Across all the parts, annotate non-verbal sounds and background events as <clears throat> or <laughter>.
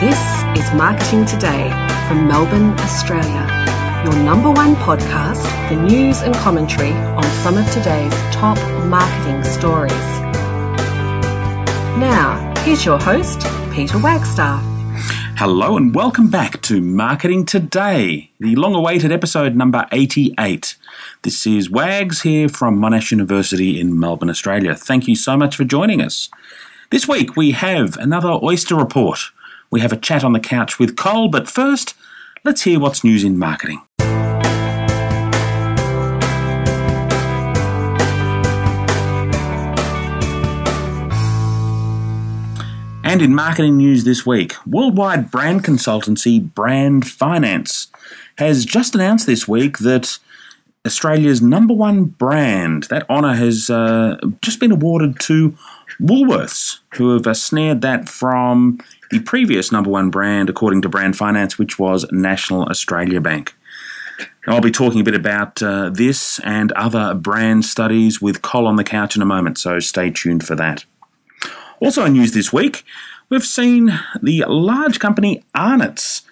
This is Marketing Today from Melbourne, Australia, your number one podcast for news and commentary on some of today's top marketing stories. Now, here's your host, Peter Wagstaff. Hello and welcome back to Marketing Today, the long awaited episode number 88. This is Wags here from Monash University in Melbourne, Australia. Thank you so much for joining us. This week we have another Oyster Report we have a chat on the couch with Cole, but first, let's hear what's news in marketing. And in marketing news this week, worldwide brand consultancy Brand Finance has just announced this week that Australia's number one brand, that honour has uh, just been awarded to Woolworths, who have uh, snared that from the previous number one brand, according to Brand Finance, which was National Australia Bank. I'll be talking a bit about uh, this and other brand studies with Col on the couch in a moment, so stay tuned for that. Also, in news this week, we've seen the large company Arnott's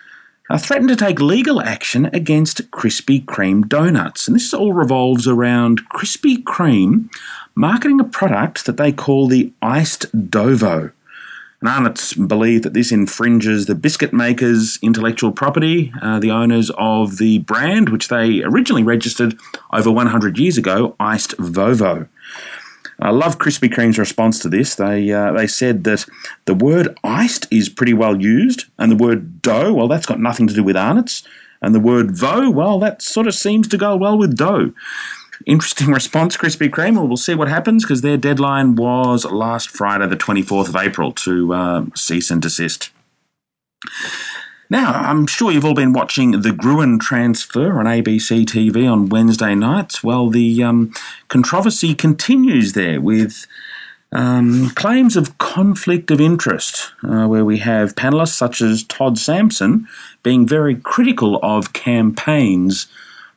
uh, threatened to take legal action against Krispy Kreme donuts. And this all revolves around Krispy Kreme marketing a product that they call the Iced Dovo. And Arnott's believe that this infringes the biscuit makers' intellectual property, uh, the owners of the brand, which they originally registered over 100 years ago, Iced Vovo. I love Krispy Kreme's response to this. They uh, they said that the word iced is pretty well used, and the word dough, well, that's got nothing to do with Arnott's, and the word vo, well, that sort of seems to go well with dough. Interesting <laughs> response, Krispy Kreme. Well, We'll see what happens because their deadline was last Friday, the 24th of April, to uh, cease and desist. Now, I'm sure you've all been watching the Gruen transfer on ABC TV on Wednesday nights. Well, the um, controversy continues there with um, claims of conflict of interest, uh, where we have panelists such as Todd Sampson being very critical of campaigns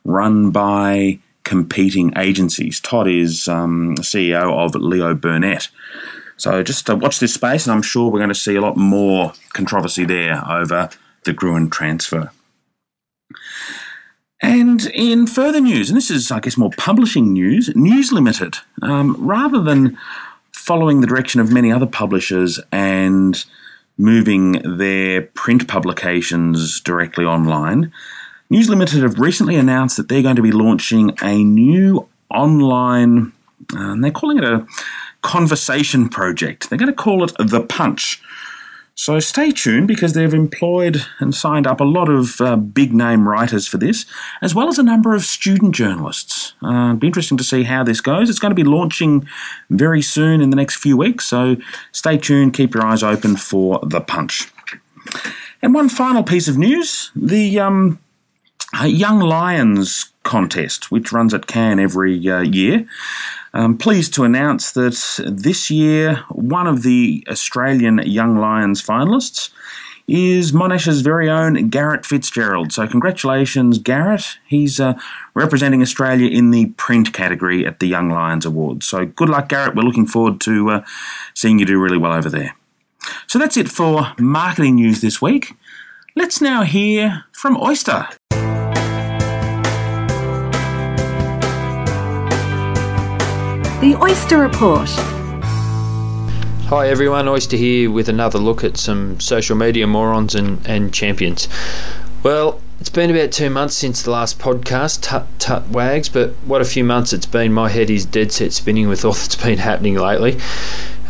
run by competing agencies. Todd is um, CEO of Leo Burnett. So just uh, watch this space, and I'm sure we're going to see a lot more controversy there over the Gruen transfer. And in further news, and this is, I guess, more publishing news, News Limited, um, rather than following the direction of many other publishers and moving their print publications directly online, News Limited have recently announced that they're going to be launching a new online, uh, and they're calling it a conversation project. They're going to call it The Punch. So stay tuned because they've employed and signed up a lot of uh, big name writers for this, as well as a number of student journalists. Uh, be interesting to see how this goes. It's going to be launching very soon in the next few weeks, so stay tuned, keep your eyes open for the punch. And one final piece of news the um, Young Lions contest, which runs at Cannes every uh, year. I'm pleased to announce that this year, one of the Australian Young Lions finalists is Monash's very own Garrett Fitzgerald. So, congratulations, Garrett. He's uh, representing Australia in the print category at the Young Lions Awards. So, good luck, Garrett. We're looking forward to uh, seeing you do really well over there. So, that's it for marketing news this week. Let's now hear from Oyster. The Oyster Report. Hi everyone, Oyster here with another look at some social media morons and, and champions. Well, it's been about two months since the last podcast, Tut Tut Wags, but what a few months it's been. My head is dead set spinning with all <laughs> that's been happening lately.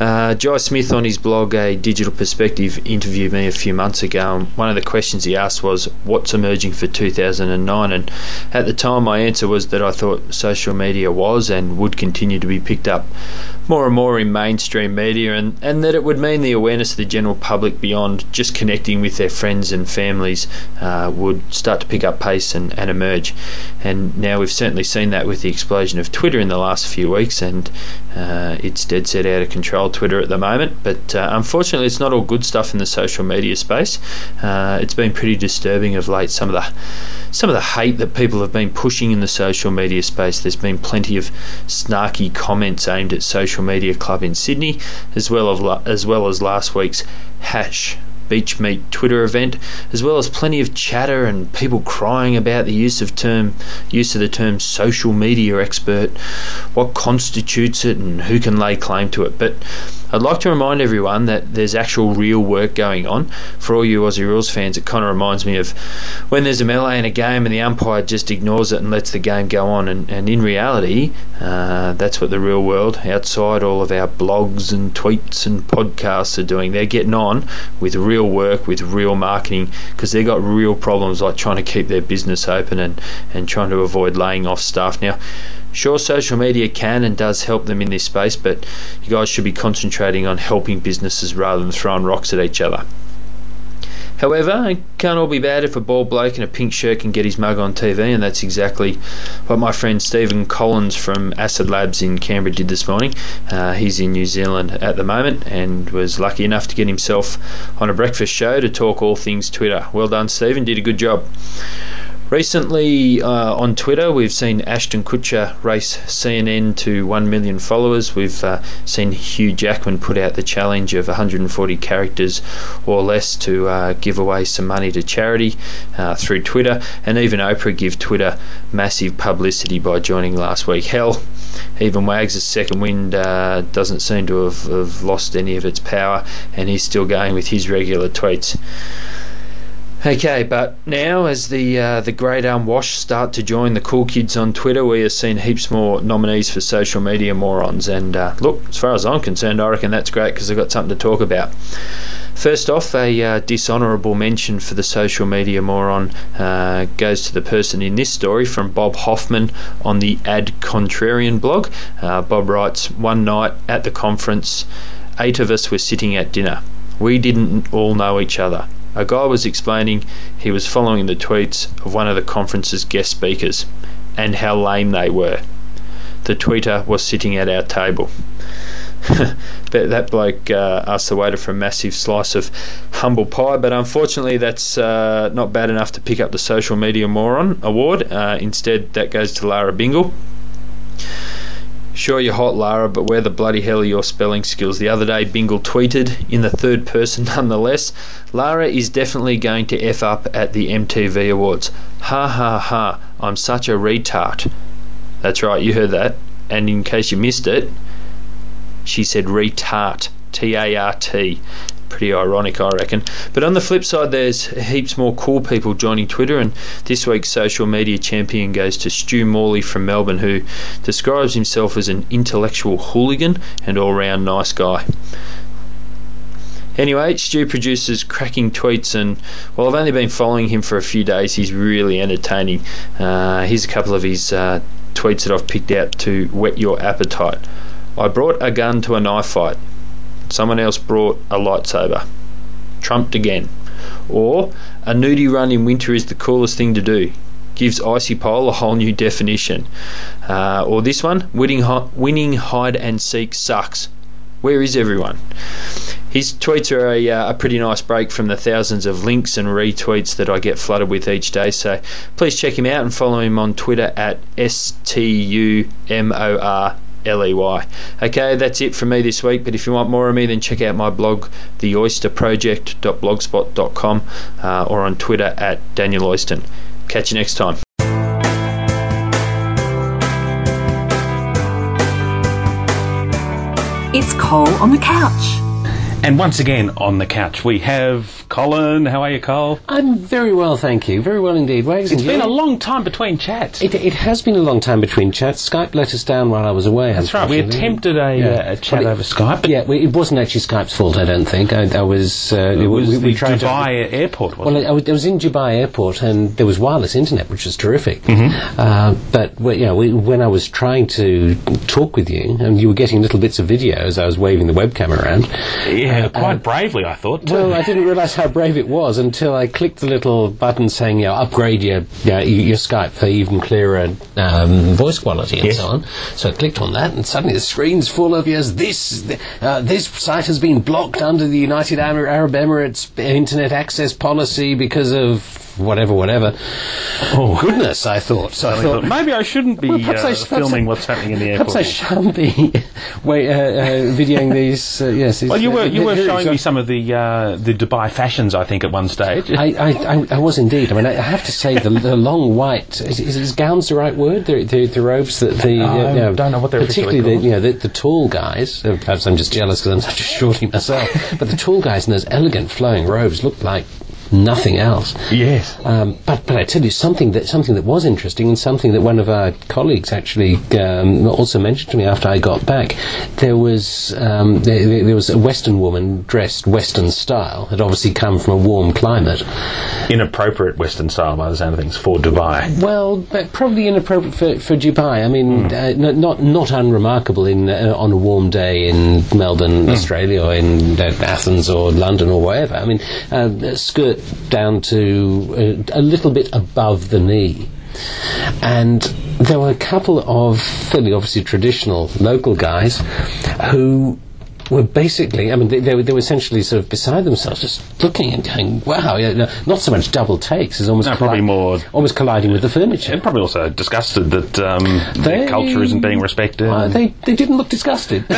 Uh, Jai Smith on his blog, A Digital Perspective, interviewed me a few months ago, and one of the questions he asked was, What's emerging for 2009? And at the time, my answer was that I thought social media was and would continue to be picked up more and more in mainstream media, and, and that it would mean the awareness of the general public beyond just connecting with their friends and families uh, would start to pick up pace and, and emerge. And now we've certainly seen that with the explosion of Twitter in the last few weeks, and uh, it's dead set out of control Twitter at the moment, but uh, unfortunately, it's not all good stuff in the social media space. Uh, it's been pretty disturbing of late. Some of the some of the hate that people have been pushing in the social media space. There's been plenty of snarky comments aimed at Social Media Club in Sydney, as well as as well as last week's hash Beach Meet Twitter event, as well as plenty of chatter and people crying about the use of term use of the term social media expert, what constitutes it, and who can lay claim to it. But I'd like to remind everyone that there's actual real work going on. For all you Aussie Rules fans, it kind of reminds me of when there's a melee in a game and the umpire just ignores it and lets the game go on. And, and in reality, uh, that's what the real world, outside all of our blogs and tweets and podcasts, are doing. They're getting on with real work, with real marketing, because they've got real problems like trying to keep their business open and, and trying to avoid laying off staff. Now, Sure, social media can and does help them in this space, but you guys should be concentrating on helping businesses rather than throwing rocks at each other. However, it can't all be bad if a bald bloke in a pink shirt can get his mug on TV, and that's exactly what my friend Stephen Collins from Acid Labs in Canberra did this morning. Uh, he's in New Zealand at the moment and was lucky enough to get himself on a breakfast show to talk all things Twitter. Well done, Stephen, did a good job. Recently uh, on Twitter, we've seen Ashton Kutcher race CNN to 1 million followers. We've uh, seen Hugh Jackman put out the challenge of 140 characters or less to uh, give away some money to charity uh, through Twitter, and even Oprah give Twitter massive publicity by joining last week. Hell, even Wags' second wind uh, doesn't seem to have, have lost any of its power, and he's still going with his regular tweets. Okay, but now as the uh, the great unwashed start to join the cool kids on Twitter, we have seen heaps more nominees for social media morons. And uh, look, as far as I'm concerned, I reckon that's great because I've got something to talk about. First off, a uh, dishonourable mention for the social media moron uh, goes to the person in this story from Bob Hoffman on the Ad Contrarian blog. Uh, Bob writes, One night at the conference, eight of us were sitting at dinner. We didn't all know each other. A guy was explaining he was following the tweets of one of the conference's guest speakers and how lame they were. The tweeter was sitting at our table. <laughs> but that bloke uh, asked the waiter for a massive slice of humble pie, but unfortunately, that's uh, not bad enough to pick up the social media moron award. Uh, instead, that goes to Lara Bingle. Sure, you're hot, Lara, but where the bloody hell are your spelling skills? The other day, Bingle tweeted, in the third person <laughs> nonetheless, Lara is definitely going to F up at the MTV Awards. Ha ha ha, I'm such a retard. That's right, you heard that. And in case you missed it, she said retard. T A R T pretty ironic, I reckon. But on the flip side, there's heaps more cool people joining Twitter, and this week's social media champion goes to Stu Morley from Melbourne, who describes himself as an intellectual hooligan and all round nice guy. Anyway, Stu produces cracking tweets, and while I've only been following him for a few days, he's really entertaining. Uh, here's a couple of his uh, tweets that I've picked out to whet your appetite. I brought a gun to a knife fight. Someone else brought a lightsaber. Trumped again. Or, a nudie run in winter is the coolest thing to do. Gives icy pole a whole new definition. Uh, or this one, winning, winning hide and seek sucks. Where is everyone? His tweets are a, uh, a, pretty nice break from the thousands of links and retweets that I get flooded with each day. So please check him out and follow him on Twitter at S T U M O R L E Y. Okay, that's it from me this week. But if you want more of me, then check out my blog, theoysterproject.blogspot.com, uh, or on Twitter at Daniel Oyston. Catch you next time. It's Cole on the couch. And once again on the couch we have Colin. How are you, Cole? I'm very well, thank you. Very well indeed. Wags it's been you? a long time between chats. It, it, has been a long time between chats. Skype let us down while I was away. That's right. We attempted a, yeah. uh, a chat it, over Skype. yeah, it wasn't actually Skype's fault. I don't think. I, I was. Uh, it was we, we tried Dubai to, Airport. well, it? it? was in Dubai Airport, and there was wireless internet, which was terrific. Mm-hmm. Uh, but you know, we, when I was trying to talk with you, and you were getting little bits of video as I was waving the webcam around. Yeah, quite brave bravely, I thought. Well, I didn't realise <laughs> how brave it was until I clicked the little button saying, you know, upgrade your, you know, your Skype for even clearer um, voice quality and yes. so on. So I clicked on that, and suddenly the screen's full of yes, this uh, this site has been blocked under the United Arab Emirates internet access policy because of whatever, whatever. Oh goodness! I thought. So I thought maybe I shouldn't be Well, perhaps uh, I- perhaps filming I- what's happening in the airport. Perhaps. I shan't be <laughs> wait, uh, uh, videoing these. Uh, yes. well, you were you uh, were showing me some of the uh, the Dubai fashions, I think, at one stage. I, I, I, I was indeed. I mean, I have to say the, the long white is, is, is gowns the right word? The, the, the robes that the uh, I you know, don't know what they're particularly the you know the, the tall guys. uh, Perhaps I'm just jealous because I'm such a shorty <laughs> myself. but the tall guys in those elegant flowing robes looked like nothing else. yes. Um, but but I tell you something that something that was interesting and something that one of our colleagues actually um, also mentioned to me after I got back. There was um, there, there was a Western woman dressed Western style. Had obviously come from a warm climate. Inappropriate Western style, by the sound of things, for Dubai. Well, but probably inappropriate for, for Dubai. I mean, uh, not not unremarkable in uh, on a warm day in Melbourne, Australia, or in uh, Athens or London or wherever. I mean, uh, a down to uh, a little bit above the knee. And there were a couple of fairly obviously traditional local guys who were basically, I mean, they, they, were, they were essentially sort of beside themselves, just looking and going, wow, yeah, no, not so much double takes as almost, No, probably more- almost colliding with the furniture. And probably also disgusted that um, They- their culture isn't being respected. Uh, they, they didn't look disgusted. <laughs> <laughs>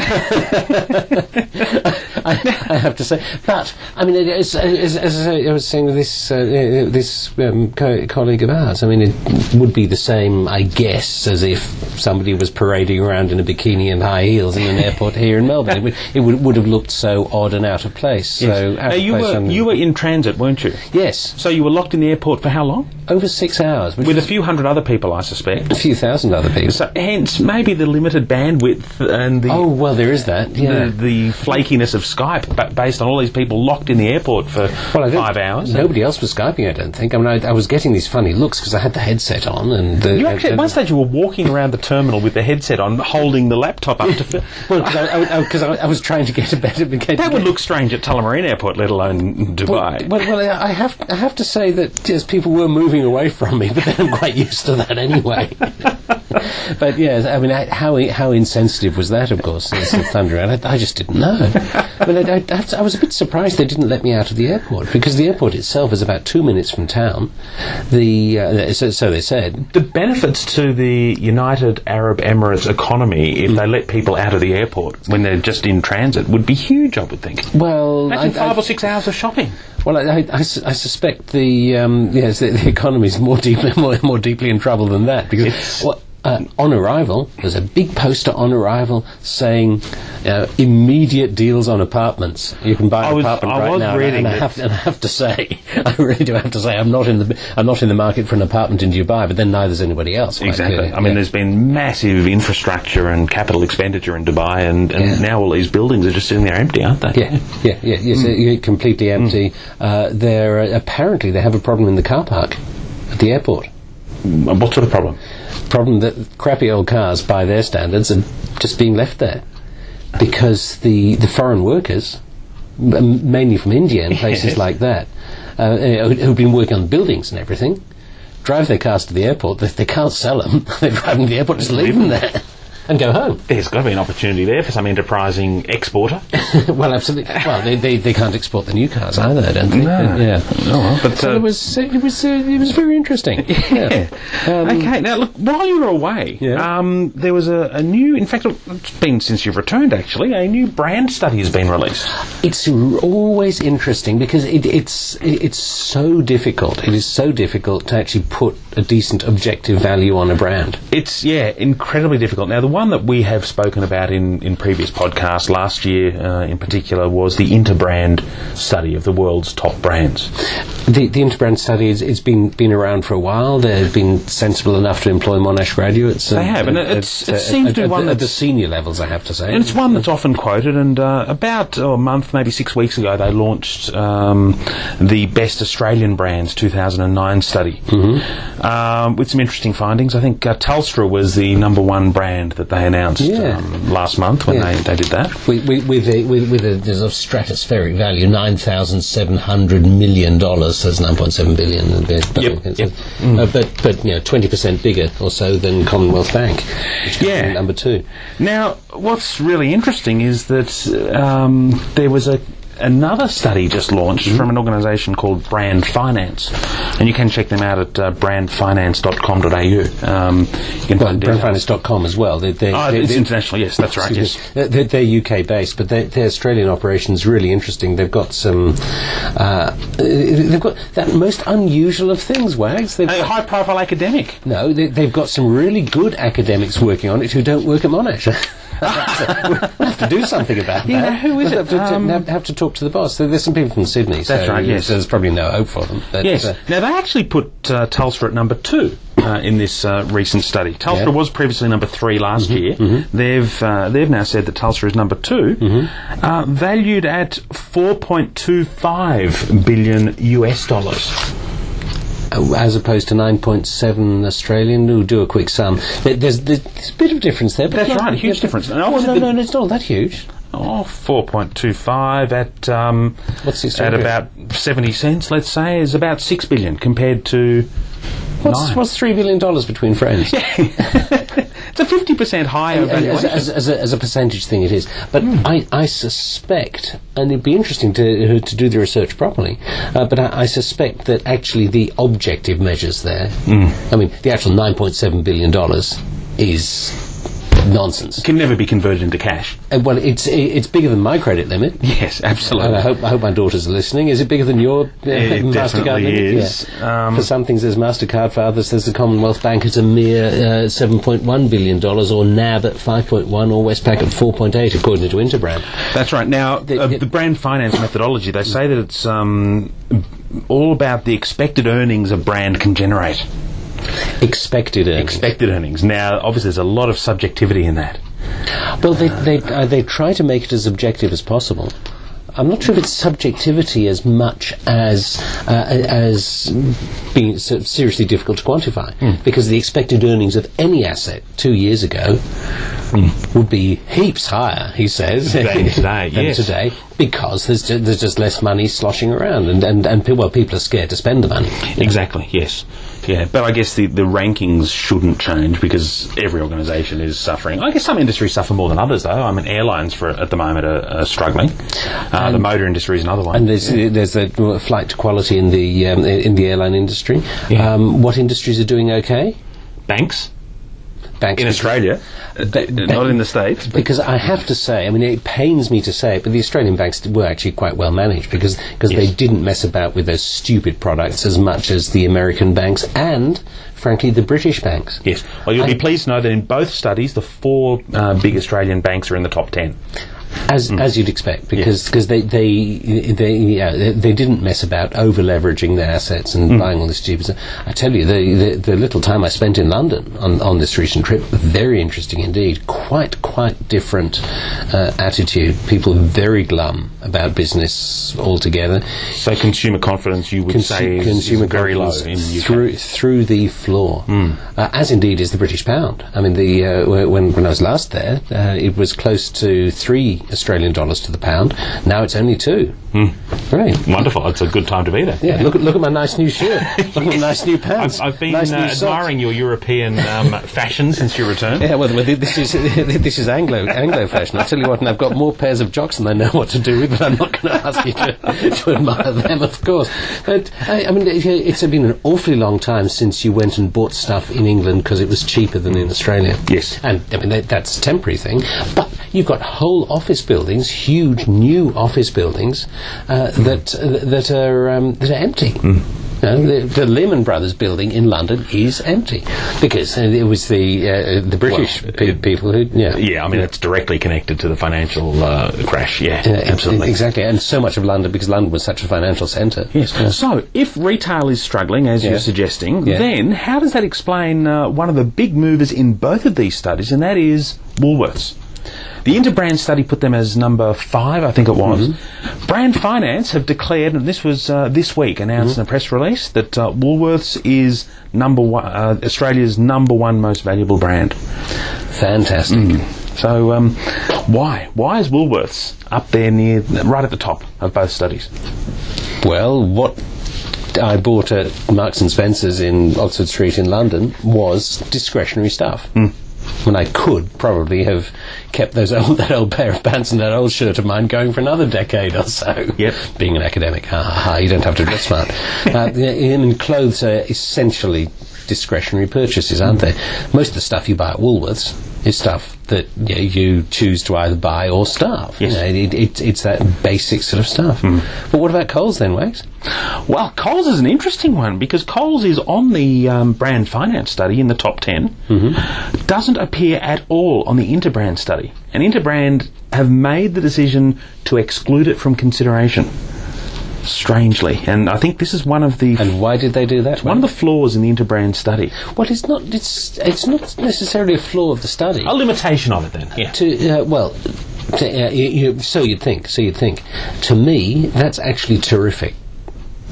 I, I have to say, but I mean, as, as, as I was saying with this uh, uh, this um, co- colleague of ours, I mean, it would be the same, I guess, as if somebody was parading around in a bikini and high heels in an airport here in Melbourne. It would, it would, would have looked so odd and out of place. So out now, you were you were in transit, weren't you? yes, So you were locked in the airport for how long? over six hours With a few hundred other people, I suspect. a few thousand other people. So hence maybe the limited bandwidth and the Oh well, there is that. Yeah. the, the flakiness of Skype, but based on all these people locked in the airport for Well, five hours. Nobody else was skyping. I don't think. I mean, I, I was getting these funny looks because I had the headset on, and uh, You actually, at one stage, you were walking around the terminal with the headset on, holding the laptop up to. Well, because I, I, I was trying to get a better. Get, that would look strange at Tullamarine Airport, let alone Dubai. Well, well, well, I have I have to say that yes, people were moving away from me, but then I'm quite used to that anyway. <laughs> <laughs> but yeah, I mean, I, how how insensitive was that? Of course, as the thunder, and I, I just didn't know. I mean, I, I, I have to- I was a bit surprised they didn't let me out of the airport because the airport itself is about two minutes from town. The uh, so, so they said. the benefits to the United Arab Emirates economy if they let people out of the airport when they're just in transit would be huge, I would think. Well, Imagine I- five or six hours of shopping. Well, I, I- I I suspect the um, yes the, the economy is more deeply <laughs> more, more deeply in trouble than that because It's- well, uh, on arrival there's a big poster on arrival saying uh, immediate deals on apartments. You can buy I an was- apartment I right was now, and I- reading and I, have to, and I have to say, <laughs> I really do have to say, I'm not in the I'm not in the market for an apartment in Dubai, but then neither's anybody else. Exactly. clearly. I mean, Yeah. there's been massive infrastructure and capital expenditure in Dubai, and, and Yeah. now all these buildings are just sitting there empty, aren't they? Yeah, yeah, yeah, yes, uh, completely empty. Uh, they're apparently they have a problem in the car park at the airport. Mm, What sort of problem? Problem that crappy old cars, by their standards, are just being left there because the the foreign workers, m- mainly from India and places like that, uh, who- who've been working on buildings and everything, drive their cars to the airport. They, they can't sell them. <laughs> they drive them to the airport, just leave them there, and go home. There's got to be an opportunity there for some enterprising exporter. <laughs> well, absolutely. Well, they, they, they can't export the new cars either, don't they? No. Yeah. Oh, well, but, so uh, it was it was uh, it was very interesting. <laughs> Yeah. Um, okay. Now, look. While you were away, Yeah. um, there was a, a new. In fact, it's been since you've returned. Actually, a new brand study has been released. It's r- always interesting because it, it's it- it's so difficult. It is so difficult to actually put a decent objective value on a brand. It's yeah, incredibly difficult. Now, the one that we have spoken about in, in previous podcasts last year, uh, in particular, was the Interbrand study of the world's top brands. The the interbrand study is it's been been around for a while. They've been sensible enough to employ Monash graduates. They have, and it's- it seems to be one at the senior levels. I have to say, And it's one that's often quoted. And uh, about oh, a month, maybe six weeks ago, they launched um, the Best Australian Brands 2009 study um, with some interesting findings. I think uh, Telstra was the number one brand that they announced Yeah. um, last month when Yeah. they, they did that. with with with a, with, with a there's a stratospheric value, nine thousand seven hundred million dollars. So it's nine point seven billion. uh, But, Yep, it's- yep. uh, but but you know twenty percent bigger or so than Commonwealth Bank. Which Yeah. number two. Now, what's really interesting is that um, there was a another study just launched from an organisation called Brand Finance, and you can check them out at uh, brandfinance.com.au. Um, you can Well, brandfinance.com as well. They, they, Oh, they- it's international. Yes, that's right. Yes. <laughs> They're, they're- they're UK based, but their, Australian operation is really interesting. They've got some. Uh, they've got that most unusual of things, Wags. They've A got, high-profile academic. no, they, they've got some really good academics working on it who don't work at Monash. <laughs> we'll <laughs> have to do something about Yeah, that. who is We'll it? Have to, Um, have, have to talk to the boss. There's some people from Sydney. That's so, right, yes. So there's probably no hope for them. But, Yes. uh, Now they actually put uh, Telstra at number two uh, in this uh, recent study. Telstra Yeah. Mm-hmm. was previously number three last year. They've uh, they've now said that Telstra is number 2 Mm-hmm. uh, valued at four point two five billion US dollars. As opposed to 9.7 Australian. We'll do a quick sum. There- There's, there's, a bit of difference there. But That's yeah, right, a huge difference. And Oh, no, no, no, it's not that huge. Oh, 4.25 at um, What's at about 70 cents, let's say, is about 6 billion compared to What's, nine. what's $3 billion between friends? <laughs> <laughs> it's a 50% higher as, valuation. as, as, a, as a percentage thing, it is. But hmm. I, I suspect, and it'd be interesting to, uh, to do the research properly, uh, but I, I suspect that actually the objective measures there, hmm. I mean, the actual $9.7 billion is nonsense. It can never be converted into cash. Uh, well, it's it's bigger than my credit limit. Yes, absolutely. And I hope, I hope my daughters are listening. Is it bigger than your uh, It MasterCard limit? is. Yeah. Um, For some things, there's MasterCard. For others, there's the Commonwealth Bank at a mere uh, $7.1 billion, or NAB at 5.1, or Westpac at 4.8, according to Interbrand. That's right. Now, The- uh, the- the brand finance methodology, they say that it's um, all about the expected earnings a brand can generate. Expected earnings. Expected earnings. Now, obviously, there's a lot of subjectivity in that. well, they, they, uh, they try to make it as objective as possible. I'm not sure if it's subjectivity as much as uh, as being sort of seriously difficult to quantify, Hmm. because the expected earnings of any asset two years ago would be heaps higher. He says. Than today, <laughs> than yes. today, because there's just, there's just less money sloshing around, and and, and pe- well, people are scared to spend the money. Exactly, yes. Yeah, but I guess the, the rankings shouldn't change because every organisation is suffering. I guess some industries suffer more than others, though. I mean, airlines for at the moment are, are struggling. Uh, the motor industry is another one. And there's there's a flight to quality in the um, in the airline industry. Yeah. Um, what industries are doing okay? Banks Banks in Australia, uh, Ba- not in the States. Because I have to say, I mean, it pains me to say it, but the Australian banks were actually quite well managed because because they didn't mess about with those stupid products as much as the American banks and, frankly, the British banks. Yes. Well, you'll be pleased to know that in both studies, the four uh, big Australian banks are in the top ten. As, as you'd expect, because cause they they they, yeah, they they didn't mess about over leveraging their assets and buying all this stuff. I tell you, the, the the little time I spent in London on, on this recent trip, very interesting indeed. Quite quite different uh, attitude. People very glum about business altogether. So consumer confidence, you would Consu- say, is, consumer is very low in the UK. through through the floor, uh, as indeed is the British pound. I mean, the uh, when when I was last there, uh, it was close to three Australian dollars to the pound. Now it's only two. Right. Wonderful. It's a good time to be there. Yeah, look at look at my nice new shirt. look at my <laughs> nice new pants. I've, I've been nice uh, admiring your European um, fashion since your return. Yeah, well, this is <laughs> this is Anglo Anglo fashion. I tell you what, and I've got more pairs of jocks than I know what to do with, but I'm not going to ask you to, <laughs> to admire them, of course. But I, I mean, it- it's been an awfully long time since you went and bought stuff in England because it was cheaper than in Australia. Yes. and I mean that, that's a temporary thing, but you've got whole office buildings, huge new office buildings uh, that uh, that are um, that are empty. You know, the, the Lehman Brothers building in London is empty because uh, it was the uh, the British Well, pe- it- people who yeah Yeah, I mean, it's directly connected to the financial uh, crash. Yeah, Yeah, absolutely. exactly and so much of London because London was such a financial centre. Yes. So, if retail is struggling, as Yeah. you're suggesting, Yeah. then how does that explain uh, one of the big movers in both of these studies, and that is Woolworths? The Interbrand study put them as number five, I think it was. Brand Finance have declared, and this was uh, this week announced in a press release, that uh, Woolworths is number one, uh, Australia's number one most valuable brand. Fantastic. So, um, why? Why is Woolworths up there near, right at the top of both studies? Well, what I bought at Marks and Spencers in Oxford Street in London was discretionary stuff. When I could probably have kept those <laughs> old, that old pair of pants and that old shirt of mine going for another decade or so. Yep. <laughs> Being an academic, ha ha, ha you don't have to dress smart. <laughs> uh, mean, clothes are essentially discretionary purchases, aren't they? Most of the stuff you buy at Woolworths is stuff that you, know, you choose to either buy or starve. Yes. You know, it, it, it's that basic sort of stuff. But what about Coles then, Wags? Well, Coles is an interesting one because Coles is on the um, brand finance study in the top 10. Doesn't appear at all on the Interbrand study. And Interbrand have made the decision to exclude it from consideration. Strangely. And I think this is one of the. And why did they do that? one of the flaws in the Interbrand study. well, it's not. It's it's not necessarily a flaw of the study. A limitation of it then. Yeah. To uh, well, to, uh, you, you, so you'd think. So you'd think. To me, that's actually terrific.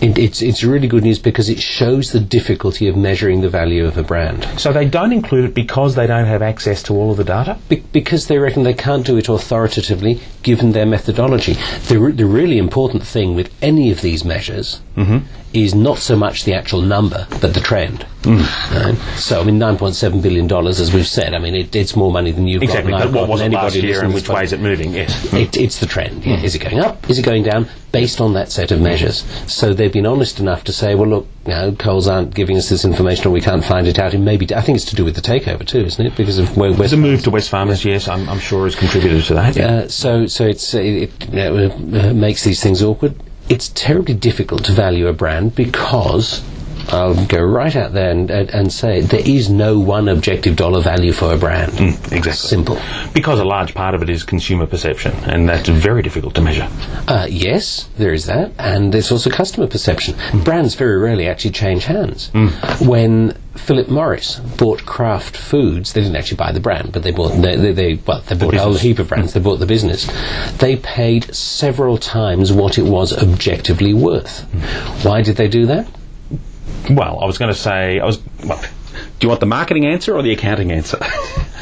It, it's it's really good news because it shows the difficulty of measuring the value of a brand. So they don't include it because they don't have access to all of the data? Be- because they reckon they can't do it authoritatively given their methodology. The, the really important thing with any of these measures mm-hmm. is not so much the actual number, but the trend. Mm. Right? So, I mean, $9.7 billion, as we've said, I mean, it, it's more money than you've Exactly. got. and But what was it last year and which way is it moving? Yes. <laughs> it, it's the trend. Yeah. Is it going up? Is it going down? Based on that set of measures. So they've been honest enough to say, well, look, you know, Coles aren't giving us this information or we can't find it out. It may be, I think it's to do with the takeover too, isn't it? Because of where West The move to Wesfarmers, yes, I'm, I'm sure has contributed to that. uh, so, so it's, uh, it, you know, uh, makes these things awkward. It's terribly difficult to value a brand because I'll go right out there and, and, and say there is no one objective dollar value for a brand. Mm, exactly. Simple. Because a large part of it is consumer perception, and that's very difficult to measure. Uh, yes, there is that, and there's also customer perception. Mm. Brands very rarely actually change hands. Mm. When Philip Morris bought Kraft Foods, they didn't actually buy the brand, but they bought they, they, they well they bought a whole heap of brands. They bought the business. They paid several times what it was objectively worth. Why did they do that? Well, I was going to say, I was. Well, do you want the marketing answer or the accounting answer? <laughs>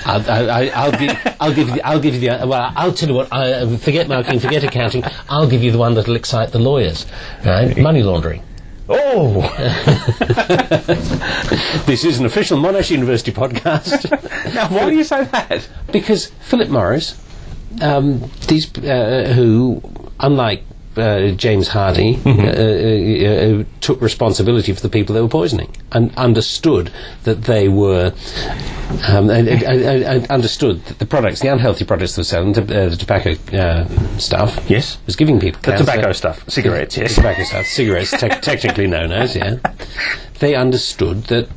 I'll, I, I'll, give, I'll give you. The, I'll give you the. Well, I'll tell you what. I, forget marketing. Forget accounting. I'll give you the one that'll excite the lawyers. Right? Money laundering. oh! <laughs> This is an official Monash University podcast. <laughs> now, why do you say that? because Philip Morris, um, these uh, who, unlike uh, James Hardie, <laughs> Mm-hmm. uh, uh, uh, took responsibility for the people they were poisoning and understood that they were. Um, and, and- and- understood that the products, the unhealthy products they were selling, to, uh, the tobacco uh, stuff, Yes. was giving people The cancer. tobacco stuff. Cigarettes, yes. Tobacco stuff, cigarettes, te- technically known as, yeah. They understood that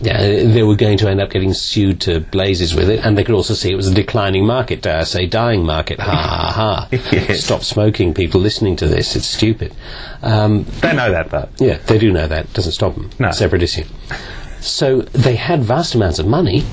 yeah, they were going to end up getting sued to blazes with it, and they could also see it was a declining market, dare I say, dying market. Ha ha ha. <laughs> Yes. Stop smoking, people listening to this. It's stupid. Um, They know that, though. yeah, they do know that. Doesn't stop them. No. Separate issue. So they had vast amounts of money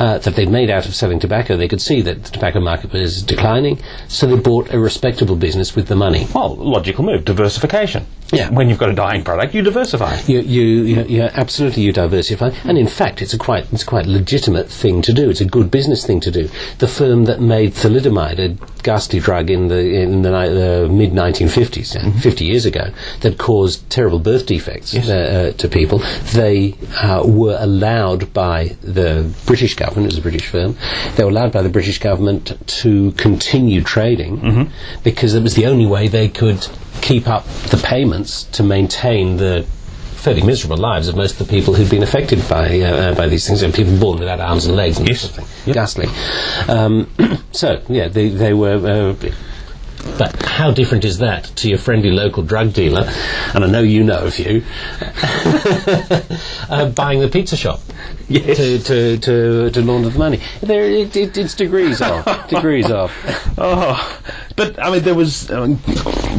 uh, that they'd made out of selling tobacco. They could see that the tobacco market was declining, so they bought a respectable business with the money. Well, logical move, diversification. Yeah. When you've got a dying product, you diversify. You, you, you, you absolutely you diversify, and in fact, it's a quite it's quite legitimate thing to do. It's a good business thing to do. The firm that made thalidomide, a ghastly drug in the in the, the mid 1950s, uh, 50 years ago, that caused terrible birth defects uh, uh, to people, they uh, were allowed by the British government. It was a British firm. They were allowed by the British government to continue trading because it was the only way they could keep up the payments to maintain the fairly miserable lives of most of the people who'd been affected by uh, uh, by these things, and people born without arms and legs and Yes. something ghastly. Um, <clears throat> so yeah, they they were. Uh, but how different is that to your friendly local drug dealer? And I know you know a few. <laughs> uh, buying the pizza shop Yes. to, to, to, to launder the money. There, it, it, it's degrees off. <laughs> degrees off. Oh, but I mean, there was um,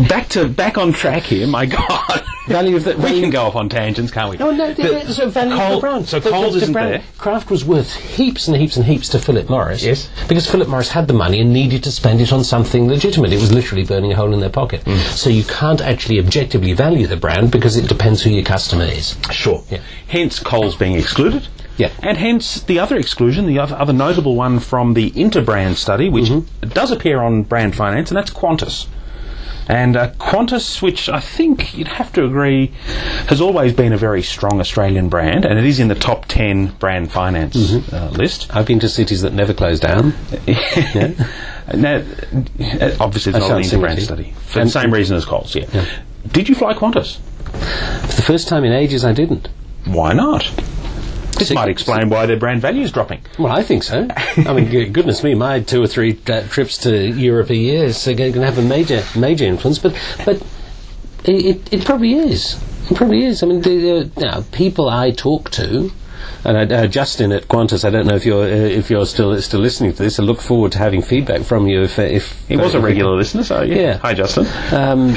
back to back on track here. My God, Value of the- we can go off on tangents, can't we? No, no, The- the, so value of the brand. So The- the- Coles the isn't brand- there. Kraft was worth heaps and heaps and heaps to Philip Morris. Yes. Because Philip Morris had the money and needed to spend it on something legitimate. It was literally burning a hole in their pocket. Mm. So you can't actually objectively value the brand because it depends who your customer is. Sure. Yeah. Hence, Coles being excluded. Yeah. And hence the other exclusion, the other, other notable one from the Interbrand study, which Mm-hmm. does appear on Brand Finance, and that's Qantas. And uh, Qantas, which I think you'd have to agree has always been a very strong Australian brand, and it is in the top 10 brand finance Mm-hmm. uh, list. I've been to cities that never close down. <laughs> Now, obviously, it's I not an brand study for And- the same reason as Coles. Yeah. Yeah. Did you fly Qantas? For the first time in ages, I didn't. Why not? This might explain why their brand value is dropping. Well, I think so. I mean, goodness me, my two or three uh, trips to Europe a year is going to have a major, major influence. But, but it, it, probably is. It probably is. I mean, the, uh, people I talk to, and uh, Justin at Qantas, I don't know if you're uh, if you're still still listening to this. I look forward to having feedback from you. If, uh, if He was a regular listener, so yeah. Yeah. Hi, Justin. Um,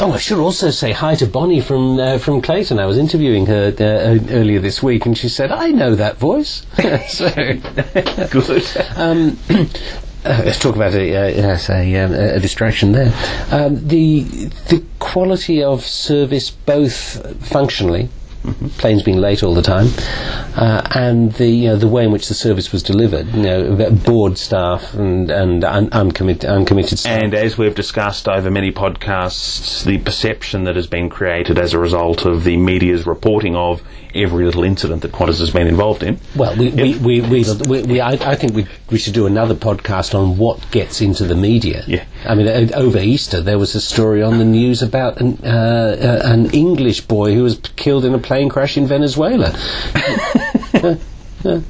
oh, I should also say hi to Bonnie from uh, from Clayton. I was interviewing her uh, earlier this week, and she said, "I know that voice." <laughs> so, <laughs> Good. um, <clears throat> uh, let's talk about a, uh, um, a distraction there. Um, the the quality of service, both functionally. Planes being late all the time, uh, and the you know, the way in which the service was delivered. You know, bored staff and and un- uncommitted uncommitted staff. And as we've discussed over many podcasts, the perception that has been created as a result of the media's reporting of every little incident that Qantas has been involved in. Well, we, we, we, we, we, we I, I think we, we should do another podcast on what gets into the media. Yeah. I mean, over Easter, there was a story on the news about an, uh, uh, an English boy who was killed in a plane crash in Venezuela. Uh, <laughs> uh,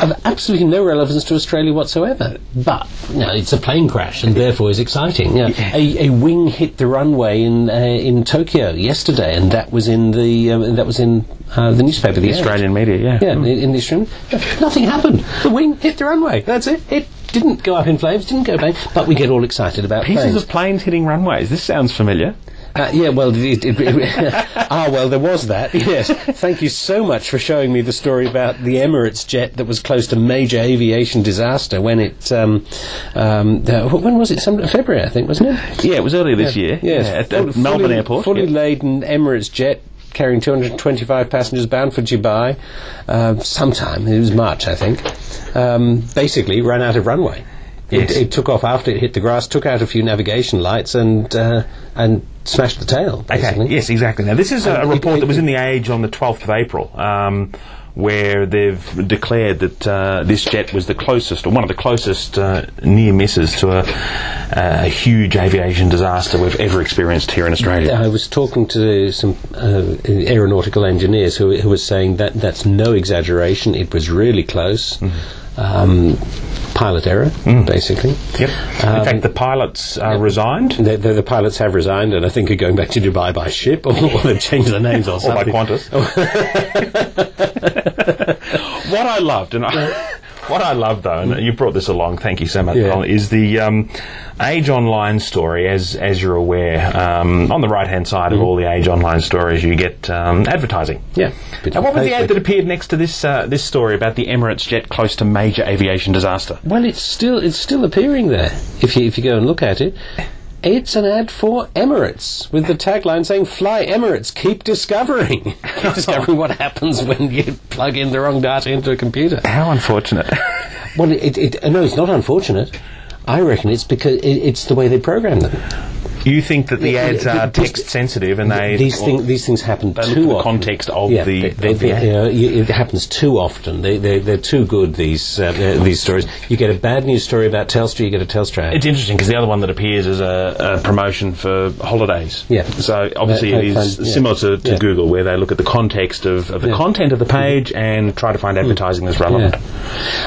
Of absolutely no relevance to Australia whatsoever. But you know, it's a plane crash, and therefore is exciting. You know, a, a wing hit the runway in uh, in Tokyo yesterday, and that was in the uh, that was in uh, the newspaper, the. Australian media, yeah. Yeah, in, in the Australian. Nothing happened. The wing hit the runway. That's it. It didn't go up in flames, didn't go bang, but we get all excited about Pieces planes. of planes hitting runways. This sounds familiar. Uh, yeah, well, it, it, it, <laughs> ah, well, there was that. Yes, thank you so much for showing me the story about the Emirates jet that was close to major aviation disaster when it, um, um, uh, when was it? Some February, I think, wasn't it? Yeah, it was earlier this year. Yes, Yeah, at, at Melbourne Airport. fully yeah. laden Emirates jet carrying 225 passengers bound for Dubai. Uh, sometime it was March, I think. Um, basically, ran out of runway. It, Yes. it took off after it hit the grass, took out a few navigation lights, and uh, and smashed the tail. Basically. Okay, yes, exactly. Now, this is a, a report that was in The Age on the 12th of April, um, where they've declared that uh, this jet was the closest, or one of the closest uh, near misses to a, a huge aviation disaster we've ever experienced here in Australia. I was talking to some uh, aeronautical engineers who, who were saying that that's no exaggeration. It was really close. Um, pilot error, basically. Yep. in Um, fact, the pilots uh, resigned. The, the, the pilots have resigned, and I think are going back to Dubai by ship, or they've changed their names or <laughs> Or by something. Qantas. <laughs> <laughs> what I loved, and I, what I love though, and you brought this along, thank you so much, Yeah. Is the um, Age Online story. As as you're aware, um, on the right hand side of all the Age Online stories, you get um, advertising. Yeah. Of what was the ad that appeared next to this uh, this story about the Emirates jet close to major aviation disaster? Well, it's still it's still appearing there. If you if you go and look at it, it's an ad for Emirates with the tagline saying "Fly Emirates, keep discovering." <laughs> <laughs> keep discovering what happens when you plug in the wrong data into a computer. How unfortunate. <laughs> Well, it, it, no, it's not unfortunate. I reckon it's because it, it's the way they program them. You think that the Yeah, ads yeah, are text sensitive and they these things these things happen they look too often. context of yeah, the- they, the you know, it happens too often. They, they, they're too good. These uh, uh, these stories. You get a bad news story about Telstra, you get a Telstra. ad. It's interesting because the other one that appears is a, a promotion for holidays. Yeah. So obviously Uh, it is I find- yeah. similar to, to. Google, where they look at the context of, of the content of the page and try to find advertising that's relevant.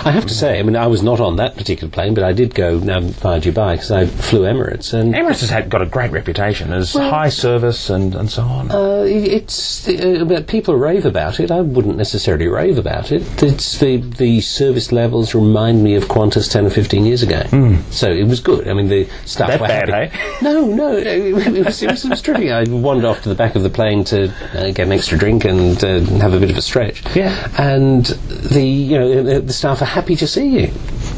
I have to say, I mean, I was not on that particular plane, but I did go um, via Dubai because I flew Emirates, and Emirates has had, got a great reputation as high service and, and so on. uh, it- it's uh, people rave about it. I wouldn't necessarily rave about it. It's the the service levels remind me of Qantas ten or fifteen years ago, so it was good. I mean, the staff That were bad, happy. hey? No, no, it, it was, it was, it was terrific. I wandered off to the back of the plane to uh, get an extra drink and uh, have a bit of a stretch. Yeah. and the you know the, the staff are happy to see you.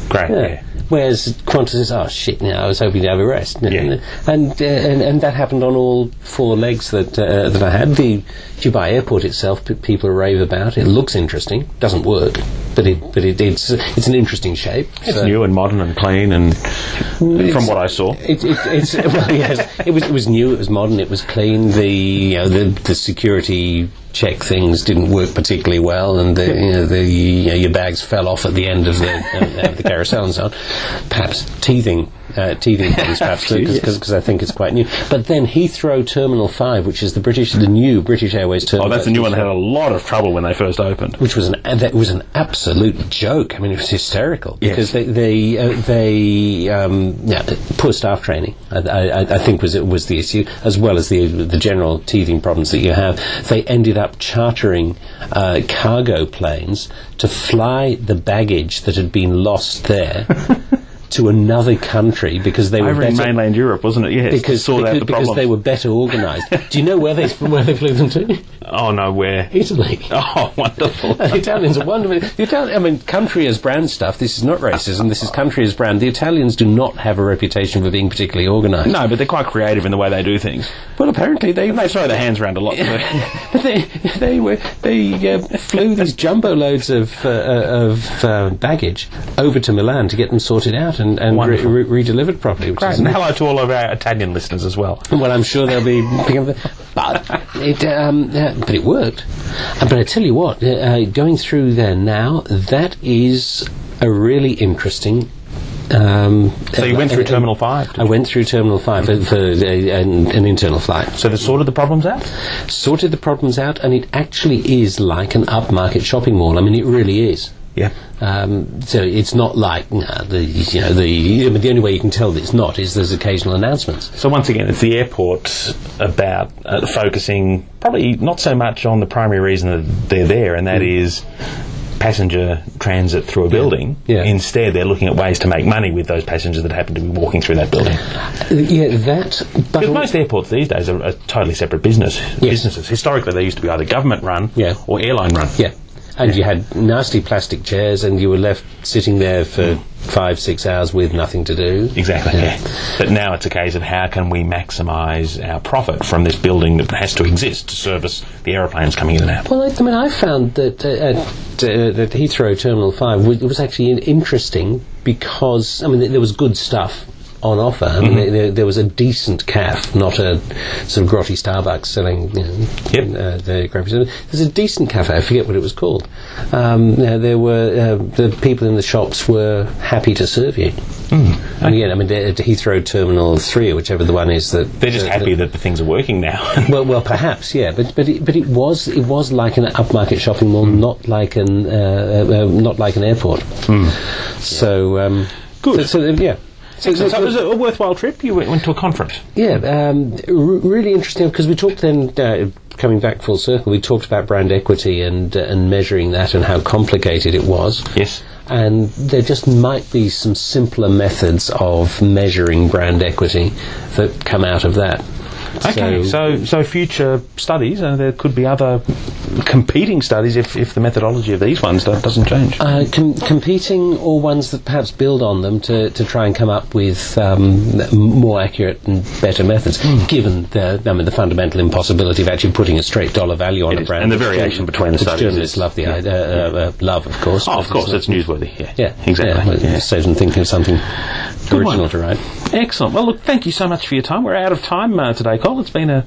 great. Yeah. Whereas Qantas is, oh shit, know, I was hoping to have a rest. Yeah. And, uh, and and that happened on all four legs that uh, that I had. The Dubai airport itself, p- people rave about. It looks interesting. Doesn't work. But it but it, it's it's an interesting shape. It's So- new and modern and clean, and from what I saw, It, it, it's <laughs> well, yes, it was it was new, it was modern, it was clean. The you know, the the security check things didn't work particularly well, and the you know, the you know, your bags fell off at the end of the <laughs> uh, the carousel and so on. Perhaps teething. Uh, teething problems, perhaps, <laughs> because I think it's quite new. But then Heathrow Terminal Five, which is the British, the new British Airways terminal. oh, that's the new one that had a lot of trouble when they first opened. which was an that was an absolute joke. I mean, it was hysterical Yes. because they they uh, they um, yeah, poor staff training. I, I, I think was it was the issue as well as the the general teething problems that you have. They ended up chartering uh, cargo planes to fly the baggage that had been lost there. <laughs> To another country because they were Over in better, mainland Europe, wasn't it? Yes, because, because, because they were better organised. Do you know where they where they flew them to? Oh no, where? Italy. <laughs> Oh, wonderful. <laughs> the Italians are wonderful. The Italian, I mean, country as brand stuff. This is not racism. This is country as brand. The Italians do not have a reputation for being particularly organised. no, but they're quite creative in the way they do things. Well, apparently they They throw their hands around a lot. too. <laughs> they they were they uh, flew these jumbo loads of uh, uh, of uh, baggage over to Milan to get them sorted out and, and re- re- re-delivered properly. Which Great, is and hello to all of our Italian listeners as well. Well, I'm sure they'll be picking up the. But it, um, uh, but it worked. Uh, but I tell you what, uh, uh, going through there now, that is a really interesting. Um, So you went through uh, uh, Terminal Five. I went through Terminal 5 for, for uh, an, an internal flight. So they sorted the problems out. Sorted the problems out, and it actually is like an upmarket shopping mall. I mean, it really is. Yeah. Um, so it's not like nah, the you know the I mean, the only way you can tell that it's not is there's occasional announcements. So once again, it's the airport about uh, focusing probably not so much on the primary reason that they're there, and that is passenger transit through a building. Yeah. Instead, they're looking at ways to make money with those passengers that happen to be walking through that building. Yeah, that. But Because most airports these days are, are totally separate business businesses. Historically, they used to be either government run Yeah. or airline run. Yeah. And you had nasty plastic chairs, and you were left sitting there for five, six hours with nothing to do. Exactly. Yeah. But now it's a case of how can we maximise our profit from this building that has to exist to service the aeroplanes coming in and out. Well, I, I mean, I found that uh, at, uh, at Heathrow Terminal 5, it was actually interesting because, I mean, there was good stuff on offer. I mean, there- there, there was a decent cafe, not a sort of grotty Starbucks selling you know, Yep. uh, the stuff. There's a decent cafe, I forget what it was called. Um, there were, uh, the people in the shops were happy to serve you. And again, I mean, at Heathrow Terminal 3, or whichever the one is that... They're just that- happy that the things are working now. <laughs> well, well, perhaps, yeah, but but it, but it was it was like an upmarket shopping mall, not like an uh, uh, uh, not like an airport. So um, Good. So, so, yeah. So, so it was a, worthwhile trip. You went, went to a conference. yeah, um, r- really interesting because we talked then. Uh, Coming back full circle, we talked about brand equity and uh, and measuring that and how complicated it was. Yes. And there just might be some simpler methods of measuring brand equity that come out of that. Okay, so so future studies, and there could be other competing studies if, if the methodology of these ones do- doesn't change. Uh, com- competing or ones that perhaps build on them to, to try and come up with um, more accurate and better methods, given the, I mean, the fundamental impossibility of actually putting a straight dollar value on It a brand. and the variation between the studies Journalists is- love the idea, uh, uh, love, of course. oh, of course, it's newsworthy. Yeah, Yeah, exactly. Yeah, yeah. saves them thinking of something Good original one. to write. Excellent. Well, look, thank you so much for your time. We're out of time uh, today, Cole. It's been a,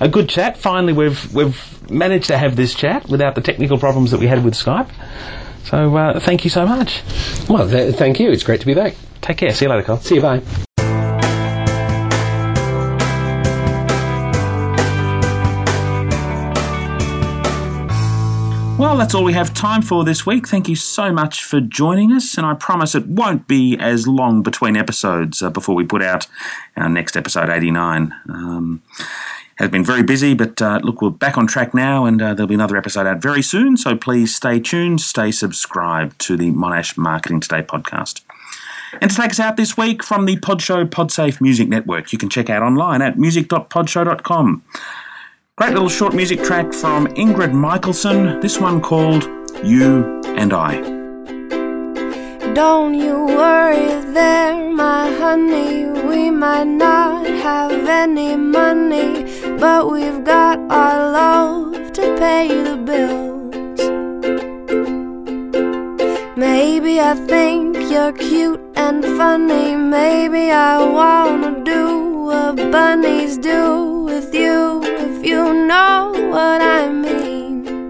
a good chat. Finally, we've we've managed to have this chat without the technical problems that we had with Skype. So, uh, thank you so much. Well, th- thank you. It's great to be back. Take care. See you later, Cole. See you. Bye. Well, that's all we have time for this week. Thank you so much for joining us, and I promise it won't be as long between episodes uh, before we put out our next episode 89. Um, has been very busy, but uh, look, we're back on track now, and uh, there'll be another episode out very soon. So please stay tuned, stay subscribed to the Monash Marketing Today podcast. And to take us out this week from the Podshow Podsafe Music Network, you can check out online at music.podshow.com. Great little short music track from Ingrid Michaelson, this one called You and I. Don't you worry there, my honey. We might not have any money, but we've got our love to pay the bills. Maybe I think you're cute and funny. Maybe I wanna do what bunnies do with you, if you know what I mean.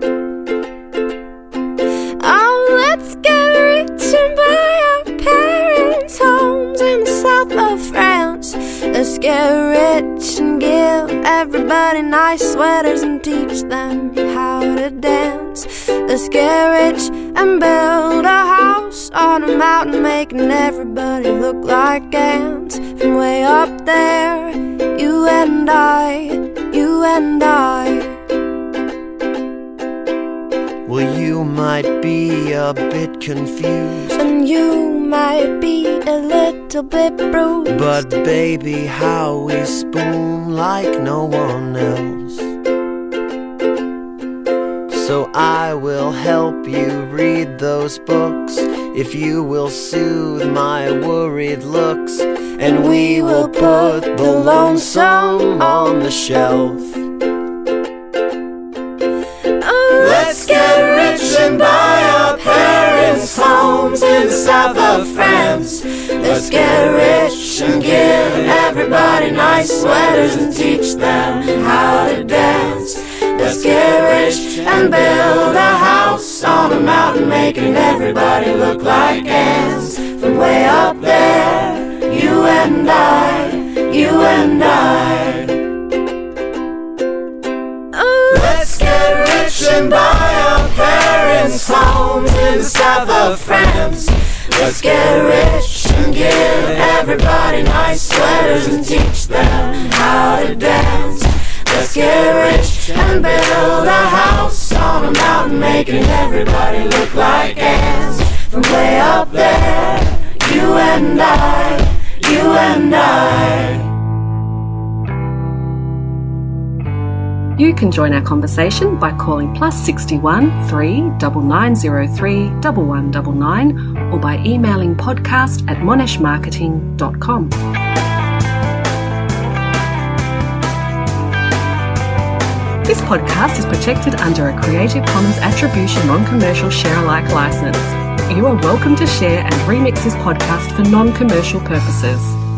Oh, let's get rich and homes in the south of France. Let's get rich and give everybody nice sweaters and teach them how to dance. Let's get rich and build a house on a mountain, making everybody look like ants. From way up there, you and I, you and I. Well, you might be a bit confused. And you might be a little bit bruised. But baby, how we spoon like no one else. So I will help you read those books if you will soothe my worried looks. And we will put the lonesome on the shelf. And buy our parents' homes in the south of France. Let's get rich and give everybody nice sweaters and teach them how to dance. Let's get rich and build a house on a mountain, making everybody look like ants. From way up there, you and I, you and I. in the south of France. Let's get rich and give everybody nice sweaters and teach them how to dance. Let's get rich and build a house on a mountain, making everybody look like ants. From way up there, you and I, you and I. You can join our conversation by calling plus 61 3 9903 1199 or by emailing podcast at monashmarketing.com. This podcast is protected under a Creative Commons Attribution Non Commercial Share Alike license. You are welcome to share and remix this podcast for non commercial purposes.